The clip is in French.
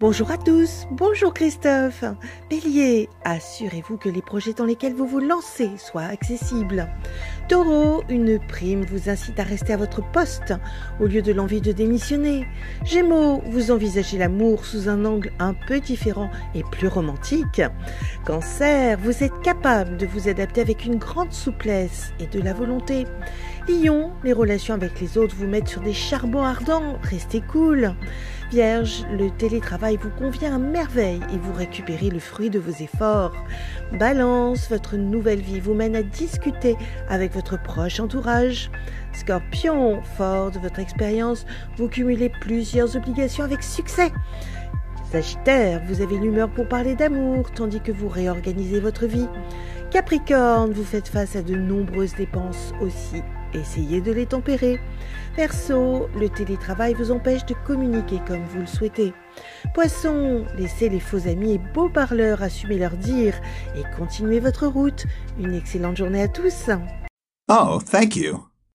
Bonjour à tous, bonjour Christophe. Bélier, assurez-vous que les projets dans lesquels vous vous lancez soient accessibles. Taureau, une prime vous incite à rester à votre poste au lieu de l'envie de démissionner. Gémeaux, vous envisagez l'amour sous un angle un peu différent et plus romantique. Cancer, vous êtes capable de vous adapter avec une grande souplesse et de la volonté. Les relations avec les autres vous mettent sur des charbons ardents, restez cool. Vierge, le télétravail vous convient à merveille et vous récupérez le fruit de vos efforts. Balance, votre nouvelle vie vous mène à discuter avec votre proche entourage. Scorpion, fort de votre expérience, vous cumulez plusieurs obligations avec succès. Sagittaire, vous avez l'humeur pour parler d'amour tandis que vous réorganisez votre vie. Capricorne, vous faites face à de nombreuses dépenses aussi. Essayez de les tempérer. Verseau, le télétravail vous empêche de communiquer comme vous le souhaitez. Poisson, laissez les faux amis et beaux parleurs assumer leurs dires et continuez votre route. Une excellente journée à tous. Oh, thank you.